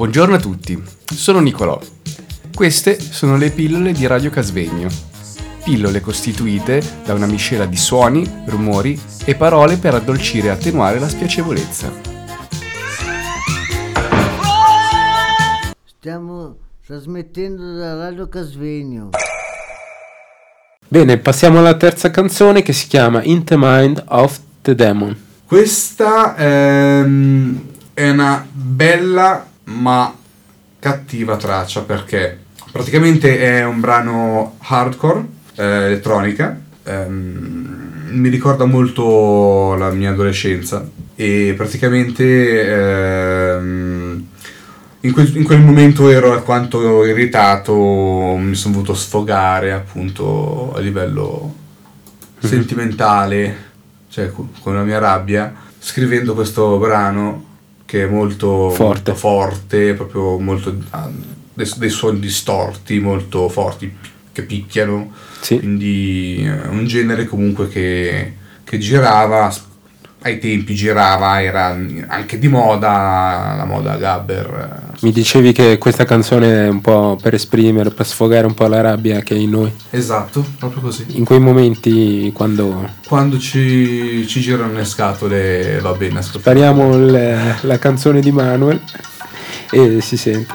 Buongiorno a tutti, sono Nicolò. Queste sono le pillole di Radio Casvegno. Pillole costituite da una miscela di suoni, rumori e parole per addolcire e attenuare la spiacevolezza. Stiamo trasmettendo da Radio Casvegno. Bene, passiamo alla terza canzone che si chiama In the Mind of the Demon. Questa ehm, è una bella ma cattiva traccia perché praticamente è un brano hardcore, eh, elettronica, ehm, mi ricorda molto la mia adolescenza e praticamente ehm, in, quel, in quel momento ero alquanto irritato, mi sono voluto sfogare appunto a livello sentimentale, cioè co- con la mia rabbia, scrivendo questo brano che è molto Forte. molto forte, proprio molto dei, dei suoni distorti, molto forti, che picchiano. Sì. Quindi eh, un genere comunque che, che girava, ai tempi girava, era anche di moda, la moda gabber. Mi dicevi che questa canzone è un po' per esprimere, per sfogare un po' la rabbia che è in noi. Esatto, proprio così. In quei momenti quando Quando ci, ci girano le scatole va bene ascoltare. spariamo il- la canzone di Manuel e si sente.